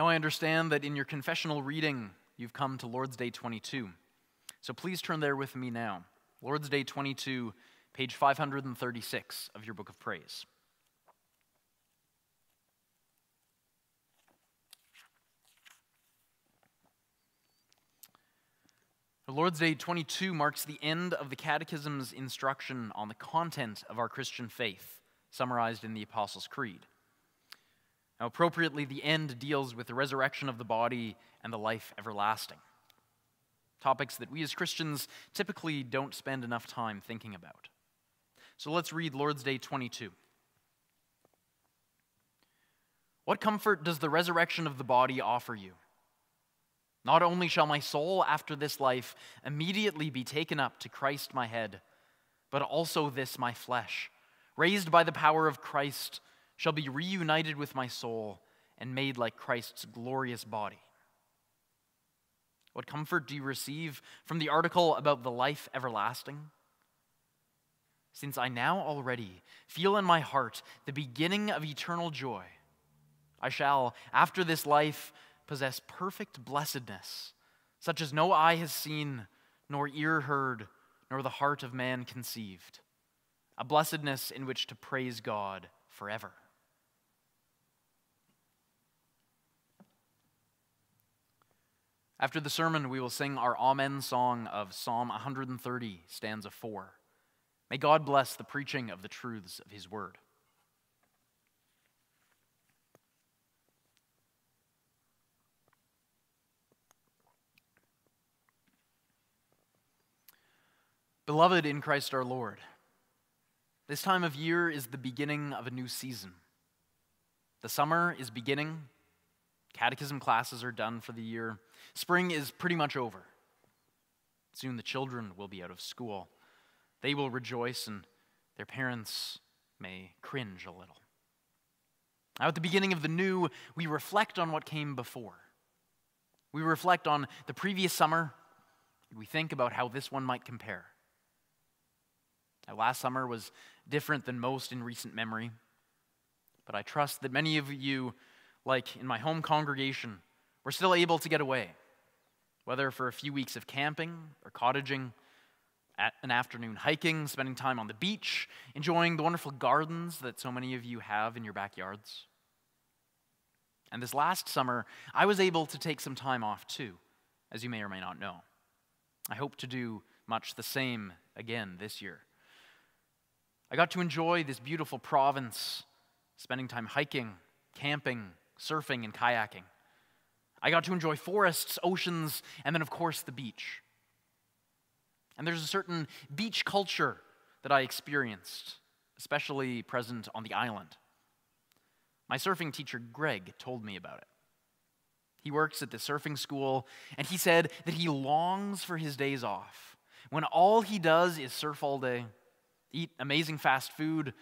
Now I understand that in your confessional reading, you've come to Lord's Day 22. So please turn there with me now. Lord's Day 22, page 536 of your book of praise. Lord's Day 22 marks the end of the Catechism's instruction on the content of our Christian faith, summarized in the Apostles' Creed. Now, appropriately, the end deals with the resurrection of the body and the life everlasting. Topics that we as Christians typically don't spend enough time thinking about. So let's read Lord's Day 22. What comfort does the resurrection of the body offer you? Not only shall my soul after this life immediately be taken up to Christ my head, but also this my flesh, raised by the power of Christ, shall be reunited with my soul and made like Christ's glorious body. What comfort do you receive from the article about the life everlasting? Since I now already feel in my heart the beginning of eternal joy, I shall, after this life, possess perfect blessedness, such as no eye has seen, nor ear heard, nor the heart of man conceived. A blessedness in which to praise God forever. After the sermon, we will sing our Amen song of Psalm 130, stanza 4. May God bless the preaching of the truths of His word. Beloved in Christ our Lord, this time of year is the beginning of a new season. The summer is beginning, catechism classes are done for the year, spring is pretty much over. Soon the children will be out of school. They will rejoice, and their parents may cringe a little. Now, at the beginning of the new, we reflect on what came before. We reflect on the previous summer, and we think about how this one might compare. Now, last summer was different than most in recent memory, but I trust that many of you, like in my home congregation, we're still able to get away, whether for a few weeks of camping or cottaging, an afternoon hiking, spending time on the beach, enjoying the wonderful gardens that so many of you have in your backyards. And this last summer, I was able to take some time off too, as you may or may not know. I hope to do much the same again this year. I got to enjoy this beautiful province, spending time hiking, camping, surfing, and kayaking. I got to enjoy forests, oceans, and then, of course, the beach. And there's a certain beach culture that I experienced, especially present on the island. My surfing teacher, Greg, told me about it. He works at the surfing school, and he said that he longs for his days off when all he does is surf all day eat amazing fast food,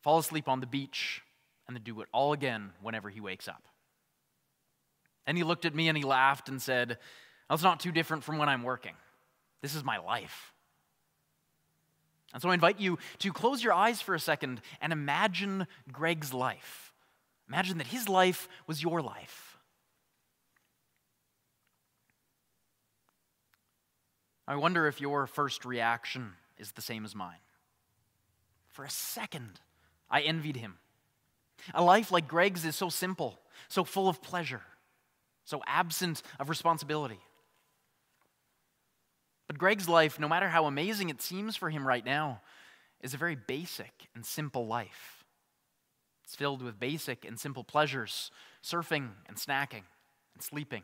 fall asleep on the beach, and then do it all again whenever he wakes up. And he looked at me and he laughed and said, That's not too different from when I'm working. This is my life. And so I invite you to close your eyes for a second and imagine Greg's life. Imagine that his life was your life. I wonder if your first reaction is the same as mine. For a second, I envied him. A life like Greg's is so simple, so full of pleasure, so absent of responsibility. But Greg's life, no matter how amazing it seems for him right now, is a very basic and simple life. It's filled with basic and simple pleasures surfing and snacking and sleeping.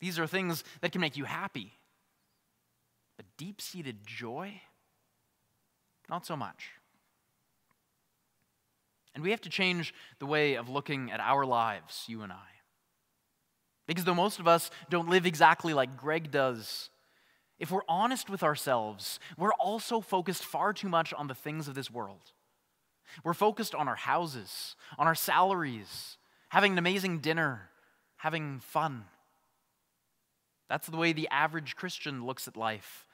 These are things that can make you happy. But deep seated joy, not so much. And we have to change the way of looking at our lives, you and I. Because though most of us don't live exactly like Greg does, if we're honest with ourselves, we're also focused far too much on the things of this world. We're focused on our houses, on our salaries, having an amazing dinner, having fun. That's the way the average Christian looks at life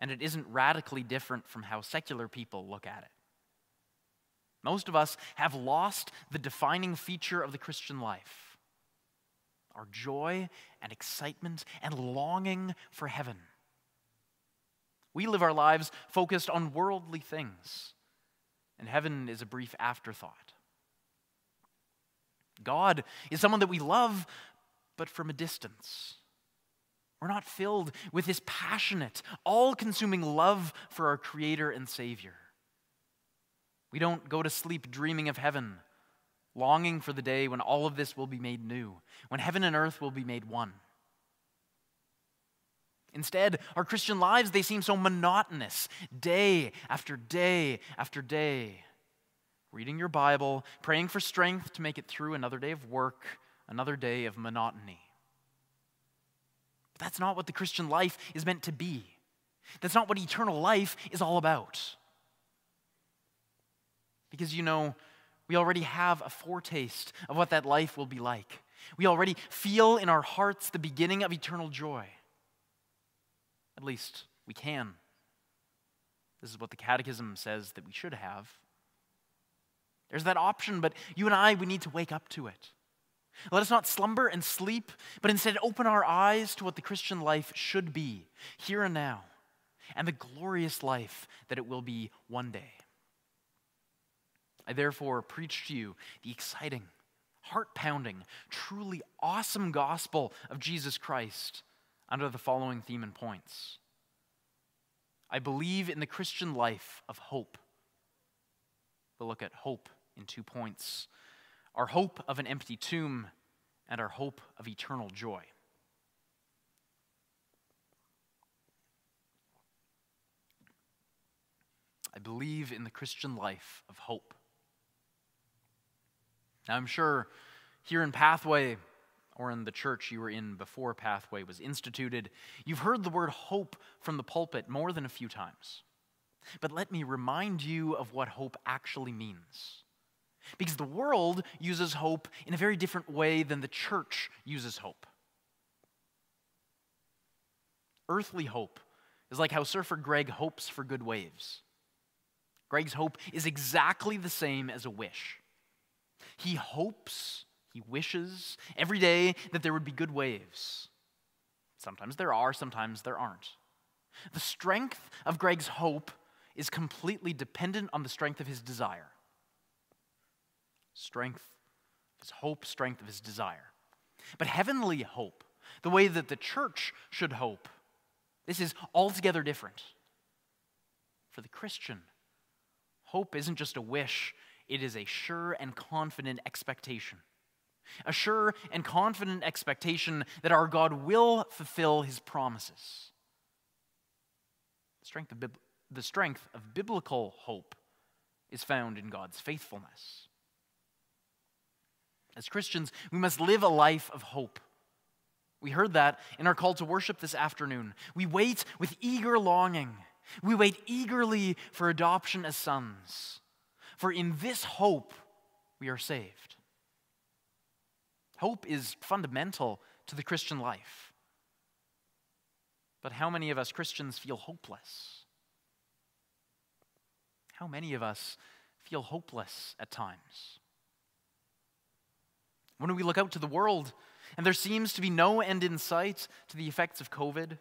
and it isn't radically different from how secular people look at it. Most of us have lost the defining feature of the Christian life our joy and excitement and longing for heaven. We live our lives focused on worldly things, and heaven is a brief afterthought. God is someone that we love, but from a distance. We're not filled with this passionate, all consuming love for our Creator and Savior. We don't go to sleep dreaming of heaven, longing for the day when all of this will be made new, when heaven and earth will be made one. Instead, our Christian lives, they seem so monotonous, day after day after day. Reading your Bible, praying for strength to make it through another day of work, another day of monotony. But that's not what the Christian life is meant to be. That's not what eternal life is all about. Because you know, we already have a foretaste of what that life will be like. We already feel in our hearts the beginning of eternal joy. At least we can. This is what the Catechism says that we should have. There's that option, but you and I, we need to wake up to it. Let us not slumber and sleep, but instead open our eyes to what the Christian life should be, here and now, and the glorious life that it will be one day. I therefore preach to you the exciting, heart pounding, truly awesome gospel of Jesus Christ under the following theme and points. I believe in the Christian life of hope. We'll look at hope in two points our hope of an empty tomb and our hope of eternal joy. I believe in the Christian life of hope. Now, I'm sure here in Pathway, or in the church you were in before Pathway was instituted, you've heard the word hope from the pulpit more than a few times. But let me remind you of what hope actually means. Because the world uses hope in a very different way than the church uses hope. Earthly hope is like how surfer Greg hopes for good waves. Greg's hope is exactly the same as a wish. He hopes he wishes every day that there would be good waves. Sometimes there are, sometimes there aren't. The strength of Greg's hope is completely dependent on the strength of his desire. Strength of his hope, strength of his desire. But heavenly hope, the way that the church should hope, this is altogether different. For the Christian, hope isn't just a wish, it is a sure and confident expectation a sure and confident expectation that our God will fulfill his promises. The strength of, the strength of biblical hope is found in God's faithfulness. As Christians, we must live a life of hope. We heard that in our call to worship this afternoon. We wait with eager longing. We wait eagerly for adoption as sons. For in this hope we are saved. Hope is fundamental to the Christian life. But how many of us Christians feel hopeless? How many of us feel hopeless at times? When we look out to the world and there seems to be no end in sight to the effects of COVID,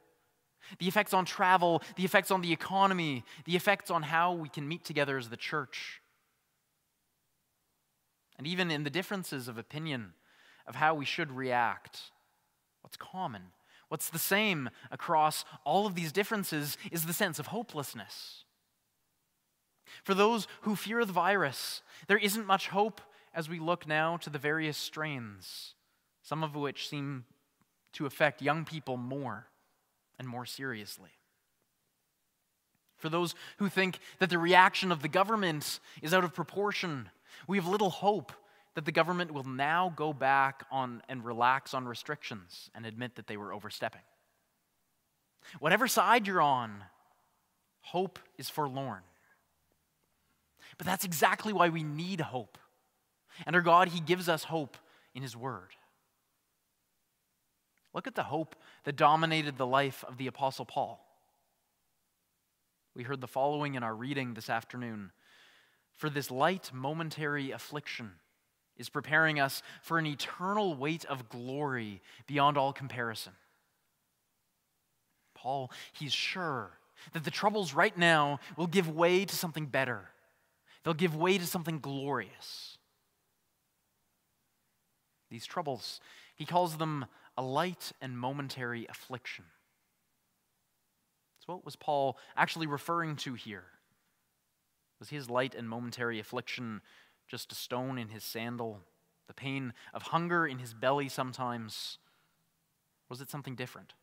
the effects on travel, the effects on the economy, the effects on how we can meet together as the church, and even in the differences of opinion of how we should react. What's common, what's the same across all of these differences is the sense of hopelessness. For those who fear the virus, there isn't much hope as we look now to the various strains, some of which seem to affect young people more and more seriously. For those who think that the reaction of the government is out of proportion, we have little hope that the government will now go back on and relax on restrictions and admit that they were overstepping. Whatever side you're on, hope is forlorn. But that's exactly why we need hope. And our God, He gives us hope in His Word. Look at the hope that dominated the life of the Apostle Paul. We heard the following in our reading this afternoon For this light momentary affliction, is preparing us for an eternal weight of glory beyond all comparison. Paul, he's sure that the troubles right now will give way to something better. They'll give way to something glorious. These troubles, he calls them a light and momentary affliction. So, what was Paul actually referring to here? Was his light and momentary affliction just a stone in his sandal? The pain of hunger in his belly sometimes? Was it something different?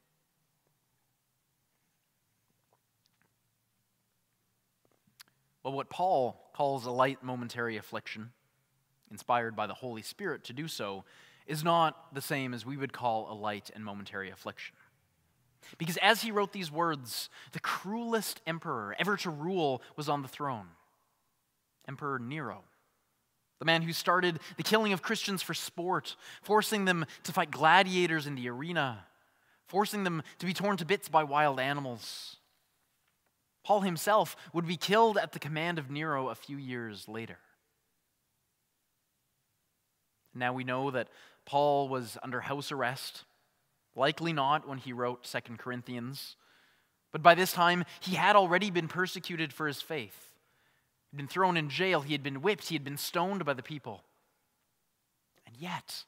Well, what Paul calls a light momentary affliction, inspired by the Holy Spirit to do so, is not the same as we would call a light and momentary affliction. Because as he wrote these words, the cruelest emperor ever to rule was on the throne Emperor Nero. The man who started the killing of Christians for sport, forcing them to fight gladiators in the arena, forcing them to be torn to bits by wild animals. Paul himself would be killed at the command of Nero a few years later. Now we know that Paul was under house arrest, likely not when he wrote Second Corinthians, but by this time he had already been persecuted for his faith. Been thrown in jail, he had been whipped, he had been stoned by the people. And yet,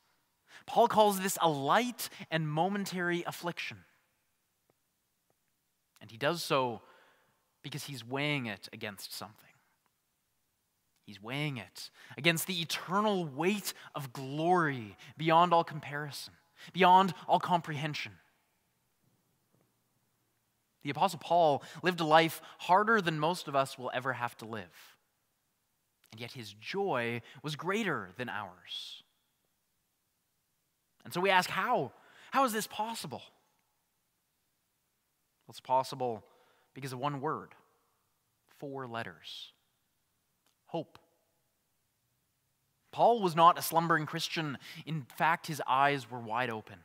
Paul calls this a light and momentary affliction. And he does so because he's weighing it against something. He's weighing it against the eternal weight of glory beyond all comparison, beyond all comprehension. The Apostle Paul lived a life harder than most of us will ever have to live. And yet his joy was greater than ours. And so we ask, how? How is this possible? Well, it's possible because of one word, four letters hope. Paul was not a slumbering Christian. In fact, his eyes were wide open.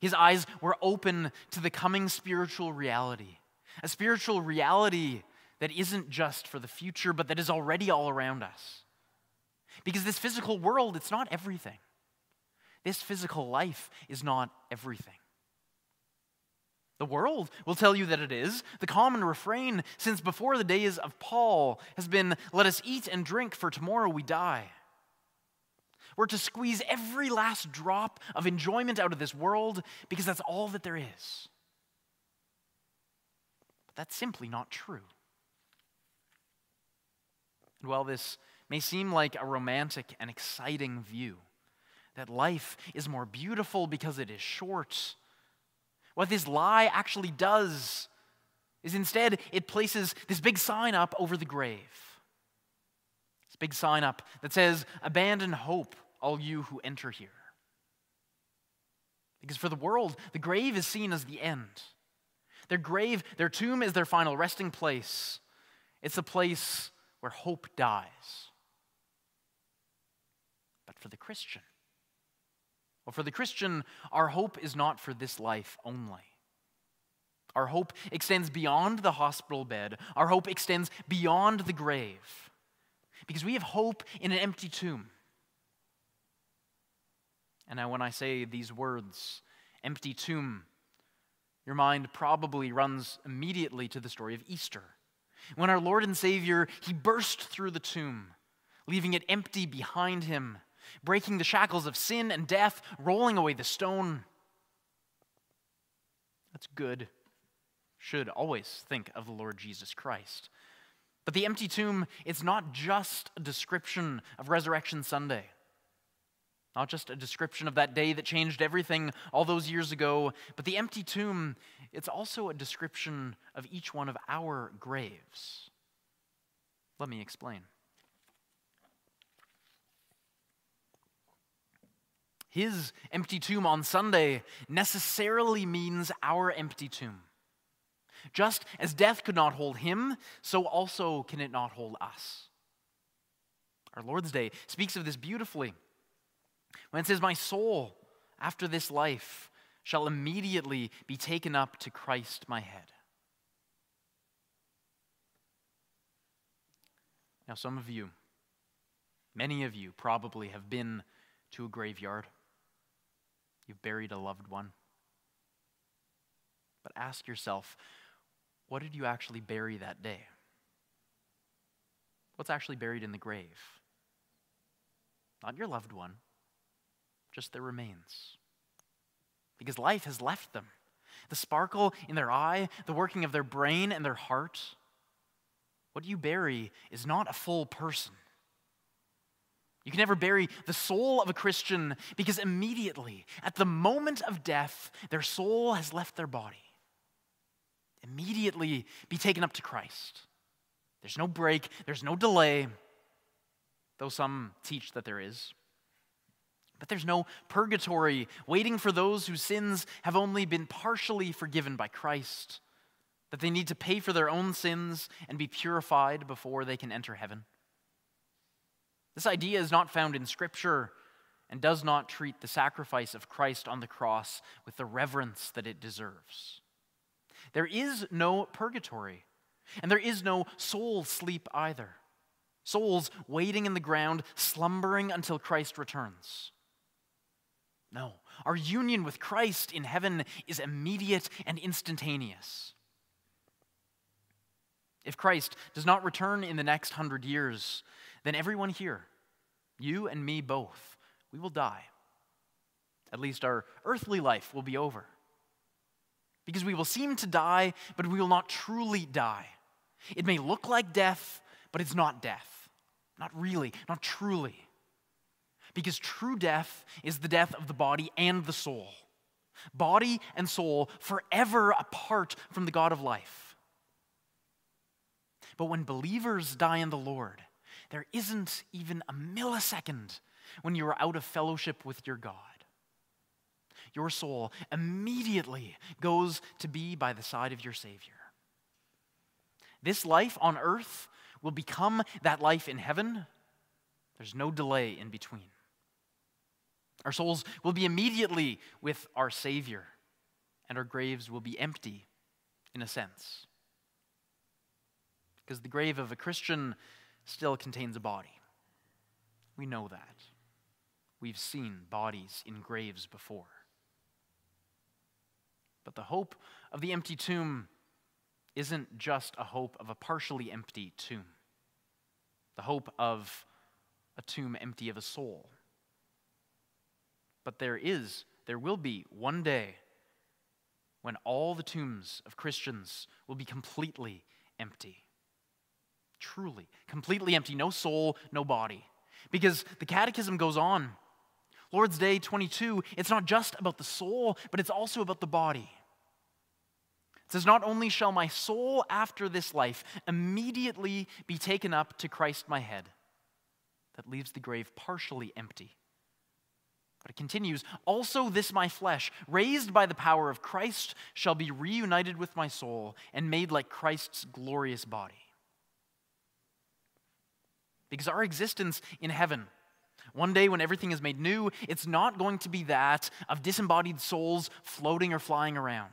His eyes were open to the coming spiritual reality, a spiritual reality that isn't just for the future, but that is already all around us. Because this physical world, it's not everything. This physical life is not everything. The world will tell you that it is. The common refrain since before the days of Paul has been let us eat and drink, for tomorrow we die. We're to squeeze every last drop of enjoyment out of this world because that's all that there is. But that's simply not true. And while this may seem like a romantic and exciting view, that life is more beautiful because it is short what this lie actually does is instead it places this big sign up over the grave. This big sign up that says, Abandon hope, all you who enter here. Because for the world, the grave is seen as the end. Their grave, their tomb is their final resting place. It's a place where hope dies. But for the Christian, well, for the Christian, our hope is not for this life only. Our hope extends beyond the hospital bed. Our hope extends beyond the grave. Because we have hope in an empty tomb. And now, when I say these words, empty tomb, your mind probably runs immediately to the story of Easter. When our Lord and Savior, He burst through the tomb, leaving it empty behind Him breaking the shackles of sin and death, rolling away the stone. That's good. Should always think of the Lord Jesus Christ. But the empty tomb, it's not just a description of Resurrection Sunday. Not just a description of that day that changed everything all those years ago, but the empty tomb, it's also a description of each one of our graves. Let me explain. His empty tomb on Sunday necessarily means our empty tomb. Just as death could not hold him, so also can it not hold us. Our Lord's Day speaks of this beautifully when it says, My soul, after this life, shall immediately be taken up to Christ my head. Now, some of you Many of you probably have been to a graveyard. You've buried a loved one. But ask yourself, what did you actually bury that day? What's actually buried in the grave? Not your loved one, just their remains. Because life has left them. The sparkle in their eye, the working of their brain and their heart. What you bury is not a full person. You can never bury the soul of a Christian because immediately, at the moment of death, their soul has left their body. Immediately be taken up to Christ. There's no break, there's no delay, though some teach that there is. But there's no purgatory waiting for those whose sins have only been partially forgiven by Christ, that they need to pay for their own sins and be purified before they can enter heaven. This idea is not found in Scripture and does not treat the sacrifice of Christ on the cross with the reverence that it deserves. There is no purgatory, and there is no soul sleep either. Souls waiting in the ground, slumbering until Christ returns. No, our union with Christ in heaven is immediate and instantaneous. If Christ does not return in the next hundred years, then everyone here, you and me both, we will die. At least our earthly life will be over. Because we will seem to die, but we will not truly die. It may look like death, but it's not death. Not really, not truly. Because true death is the death of the body and the soul. Body and soul forever apart from the God of life. But when believers die in the Lord, there isn't even a millisecond when you are out of fellowship with your God. Your soul immediately goes to be by the side of your Savior. This life on earth will become that life in heaven. There's no delay in between. Our souls will be immediately with our Savior, and our graves will be empty, in a sense. Because the grave of a Christian still contains a body. We know that. We've seen bodies in graves before. But the hope of the empty tomb isn't just a hope of a partially empty tomb, the hope of a tomb empty of a soul. But there is, there will be one day when all the tombs of Christians will be completely empty. Truly, completely empty. No soul, no body. Because the catechism goes on. Lord's Day 22, it's not just about the soul, but it's also about the body. It says, Not only shall my soul after this life immediately be taken up to Christ my head, that leaves the grave partially empty. But it continues Also, this my flesh, raised by the power of Christ, shall be reunited with my soul and made like Christ's glorious body. Because our existence in heaven, one day when everything is made new, it's not going to be that of disembodied souls floating or flying around.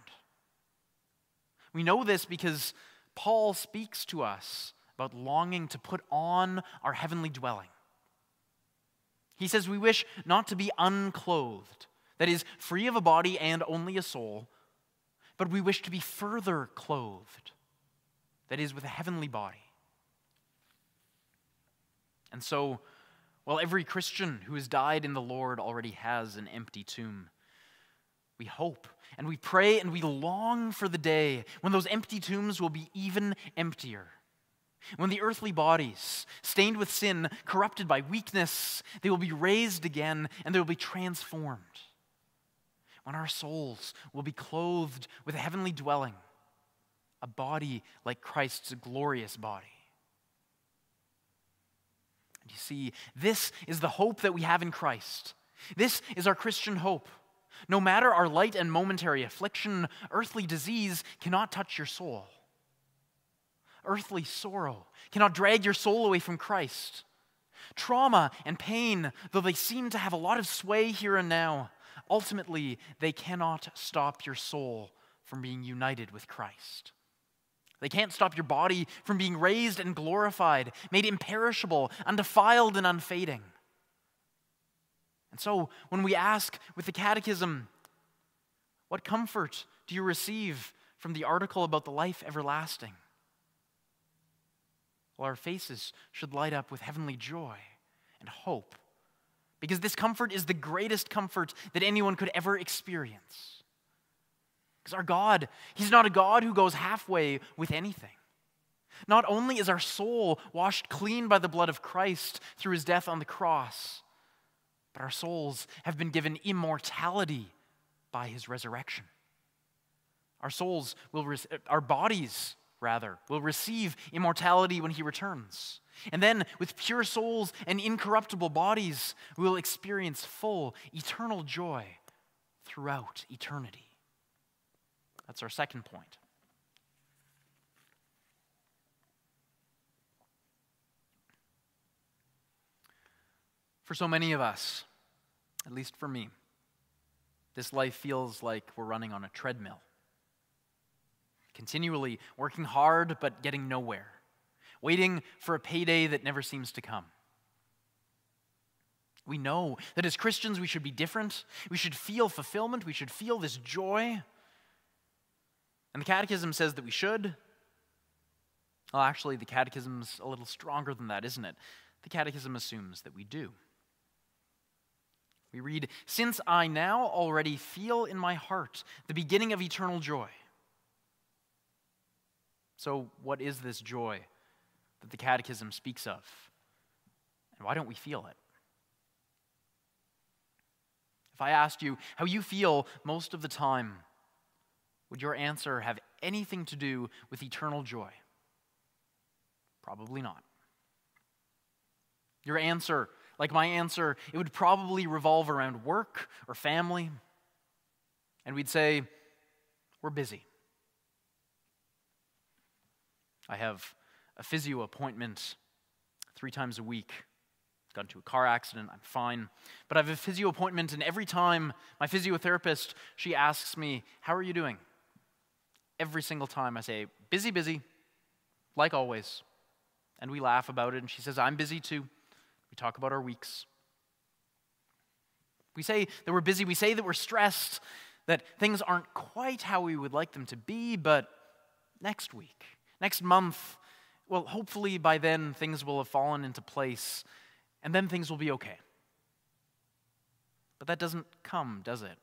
We know this because Paul speaks to us about longing to put on our heavenly dwelling. He says, We wish not to be unclothed, that is, free of a body and only a soul, but we wish to be further clothed, that is, with a heavenly body. And so, while every Christian who has died in the Lord already has an empty tomb, we hope and we pray and we long for the day when those empty tombs will be even emptier when the earthly bodies, stained with sin, corrupted by weakness, they will be raised again and they will be transformed. When our souls will be clothed with a heavenly dwelling, a body like Christ's glorious body. And you see, this is the hope that we have in Christ. This is our Christian hope. No matter our light and momentary affliction, earthly disease cannot touch your soul earthly sorrow cannot drag your soul away from Christ. Trauma and pain, though they seem to have a lot of sway here and now, ultimately they cannot stop your soul from being united with Christ. They can't stop your body from being raised and glorified, made imperishable, undefiled, and unfading. And so, when we ask with the Catechism, what comfort do you receive from the article about the life everlasting? Our faces should light up with heavenly joy and hope, because this comfort is the greatest comfort that anyone could ever experience. Because our God, He's not a God who goes halfway with anything. Not only is our soul washed clean by the blood of Christ through His death on the cross, but our souls have been given immortality by His resurrection. Our souls will, re- our bodies, rather, will receive immortality when He returns. And then, with pure souls and incorruptible bodies, we will experience full, eternal joy throughout eternity. That's our second point. For so many of us, at least for me, this life feels like we're running on a treadmill. Continually working hard but getting nowhere, waiting for a payday that never seems to come. We know that as Christians we should be different. We should feel fulfillment. We should feel this joy. And the Catechism says that we should. Well, actually, the Catechism's a little stronger than that, isn't it? The Catechism assumes that we do. We read, Since I now already feel in my heart the beginning of eternal joy. So, what is this joy that the Catechism speaks of? And why don't we feel it? If I asked you how you feel most of the time, would your answer have anything to do with eternal joy? Probably not. Your answer, like my answer, it would probably revolve around work or family. And we'd say, We're busy. I have a physio appointment three times a week. Got into a car accident, I'm fine. But I have a physio appointment, and every time my physiotherapist, she asks me, How are you doing? every single time I say, busy, busy, like always. And we laugh about it, and she says, I'm busy too. We talk about our weeks. We say that we're busy, we say that we're stressed, that things aren't quite how we would like them to be, but next week, next month, well, hopefully by then things will have fallen into place, and then things will be okay. But that doesn't come, does it?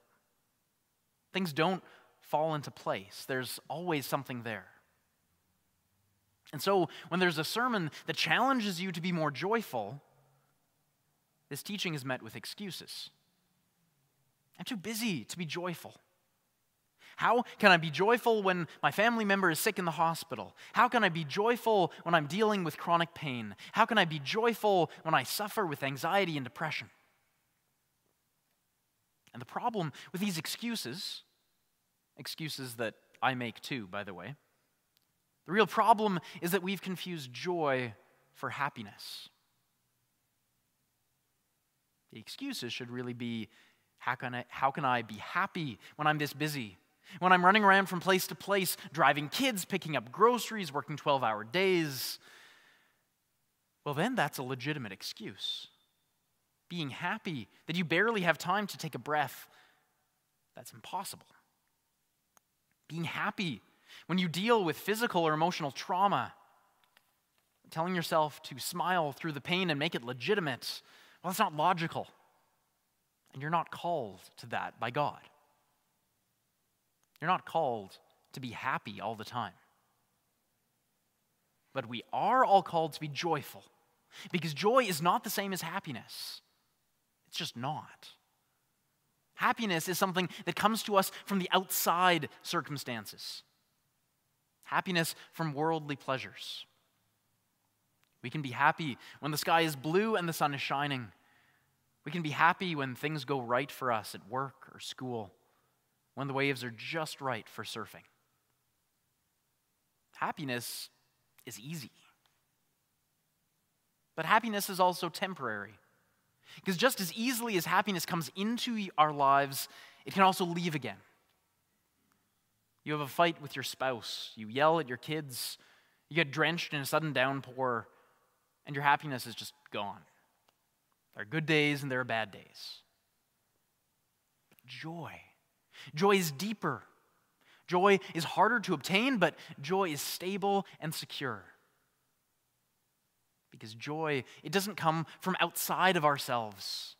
Things don't fall into place. There's always something there. And so, when there's a sermon that challenges you to be more joyful, this teaching is met with excuses. I'm too busy to be joyful. How can I be joyful when my family member is sick in the hospital? How can I be joyful when I'm dealing with chronic pain? How can I be joyful when I suffer with anxiety and depression? And the problem with these excuses Excuses that I make too, by the way. The real problem is that we've confused joy for happiness. The excuses should really be how can, I, how can I be happy when I'm this busy? When I'm running around from place to place, driving kids, picking up groceries, working 12 hour days? Well, then that's a legitimate excuse. Being happy that you barely have time to take a breath, that's impossible being happy, when you deal with physical or emotional trauma, telling yourself to smile through the pain and make it legitimate, well, that's not logical. And you're not called to that by God. You're not called to be happy all the time. But we are all called to be joyful because joy is not the same as happiness. It's just not. Happiness is something that comes to us from the outside circumstances. Happiness from worldly pleasures. We can be happy when the sky is blue and the sun is shining. We can be happy when things go right for us at work or school, when the waves are just right for surfing. Happiness is easy. But happiness is also temporary. Because just as easily as happiness comes into our lives, it can also leave again. You have a fight with your spouse. You yell at your kids. You get drenched in a sudden downpour, and your happiness is just gone. There are good days and there are bad days. Joy. Joy is deeper. Joy is harder to obtain, but joy is stable and secure. Because joy, it doesn't come from outside of ourselves.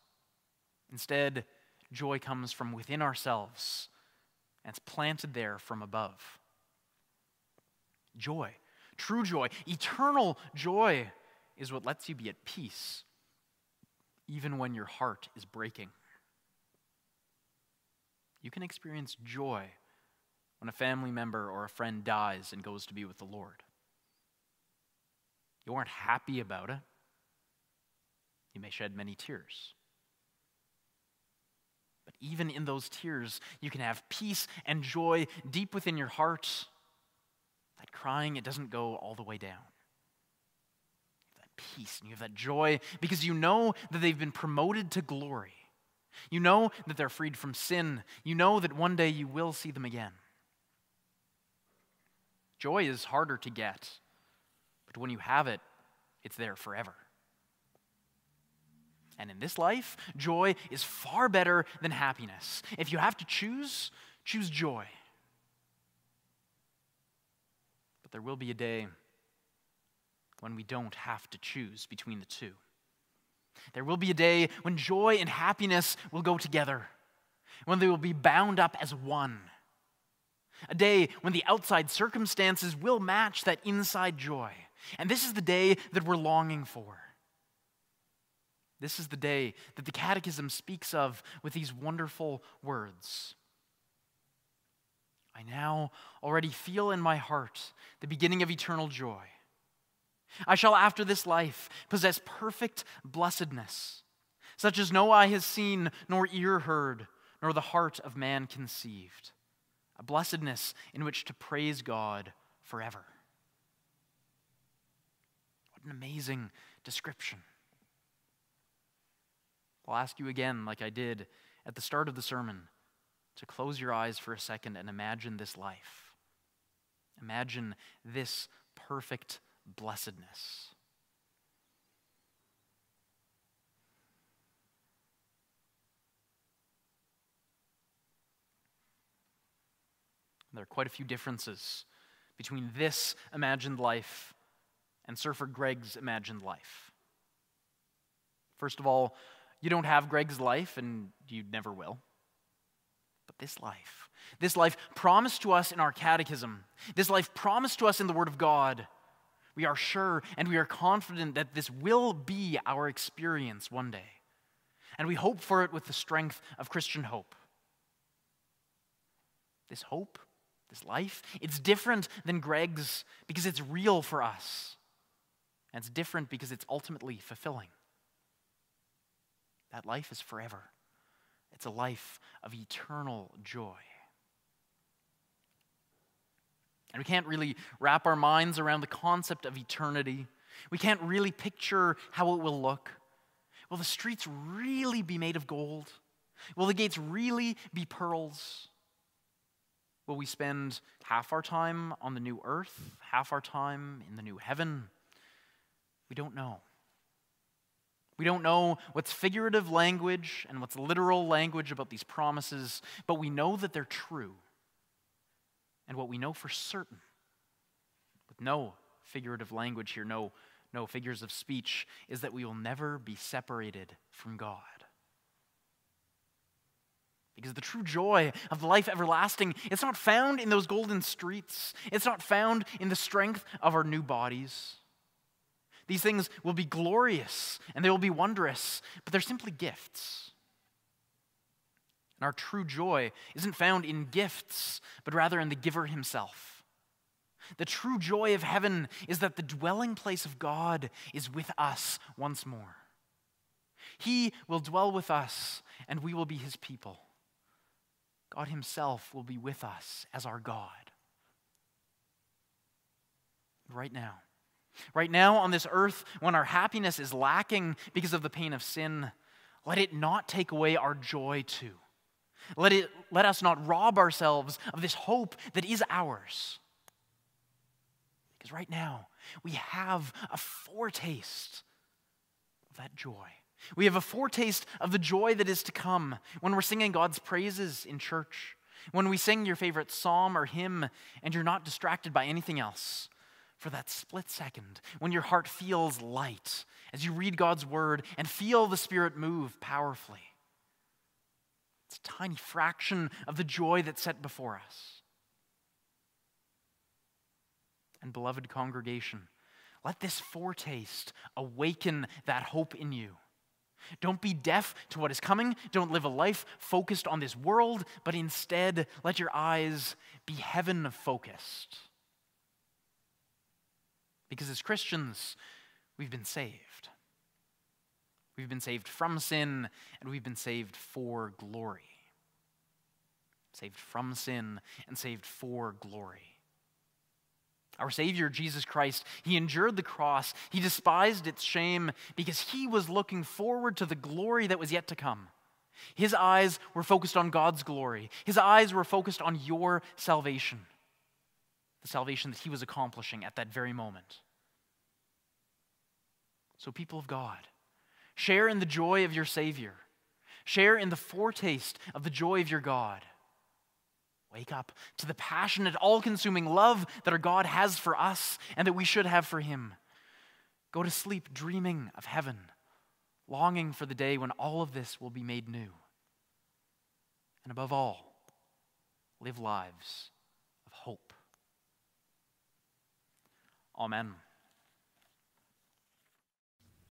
Instead, joy comes from within ourselves, and it's planted there from above. Joy, true joy, eternal joy, is what lets you be at peace, even when your heart is breaking. You can experience joy when a family member or a friend dies and goes to be with the Lord. You aren't happy about it. You may shed many tears. But even in those tears, you can have peace and joy deep within your heart. That crying, it doesn't go all the way down. You have that peace and you have that joy because you know that they've been promoted to glory. You know that they're freed from sin. You know that one day you will see them again. Joy is harder to get, but when you have it, it's there forever. And in this life, joy is far better than happiness. If you have to choose, choose joy. But there will be a day when we don't have to choose between the two. There will be a day when joy and happiness will go together, when they will be bound up as one. A day when the outside circumstances will match that inside joy. And this is the day that we're longing for. This is the day that the Catechism speaks of with these wonderful words. I now already feel in my heart the beginning of eternal joy. I shall, after this life, possess perfect blessedness, such as no eye has seen, nor ear heard, nor the heart of man conceived. A blessedness in which to praise God forever. What an amazing description. I'll ask you again, like I did at the start of the sermon, to close your eyes for a second and imagine this life. Imagine this perfect blessedness. There are quite a few differences between this imagined life and Surfer Greg's imagined life. First of all, you don't have Greg's life, and you never will. But this life, this life promised to us in our catechism, this life promised to us in the Word of God, we are sure and we are confident that this will be our experience one day. And we hope for it with the strength of Christian hope. This hope, this life, it's different than Greg's because it's real for us. And it's different because it's ultimately fulfilling. That life is forever, it's a life of eternal joy. And we can't really wrap our minds around the concept of eternity. We can't really picture how it will look. Will the streets really be made of gold? Will the gates really be pearls? Will we spend half our time on the new earth, half our time in the new heaven? We don't know. We don't know what's figurative language and what's literal language about these promises, but we know that they're true. And what we know for certain, with no figurative language here, no, no figures of speech, is that we will never be separated from God. Because the true joy of life everlasting, it's not found in those golden streets. It's not found in the strength of our new bodies. These things will be glorious and they will be wondrous, but they're simply gifts. And our true joy isn't found in gifts, but rather in the giver himself. The true joy of heaven is that the dwelling place of God is with us once more. He will dwell with us, and we will be his people. God himself will be with us as our God. Right now, right now on this earth, when our happiness is lacking because of the pain of sin, let it not take away our joy too. Let, it, let us not rob ourselves of this hope that is ours. Because right now, we have a foretaste of that joy. We have a foretaste of the joy that is to come when we're singing God's praises in church, when we sing your favorite psalm or hymn and you're not distracted by anything else. For that split second, when your heart feels light as you read God's word and feel the Spirit move powerfully. It's a tiny fraction of the joy that's set before us. And, beloved congregation, let this foretaste awaken that hope in you. Don't be deaf to what is coming. Don't live a life focused on this world, but instead let your eyes be heaven focused. Because as Christians, we've been saved. We've been saved from sin, and we've been saved for glory. Saved from sin and saved for glory. Our Savior, Jesus Christ, He endured the cross. He despised its shame because He was looking forward to the glory that was yet to come. His eyes were focused on God's glory, His eyes were focused on your salvation, the salvation that He was accomplishing at that very moment. So, people of God, share in the joy of your Savior, share in the foretaste of the joy of your God. Wake up to the passionate, all consuming love that our God has for us and that we should have for Him. Go to sleep dreaming of heaven, longing for the day when all of this will be made new. And above all, live lives of hope. Amen.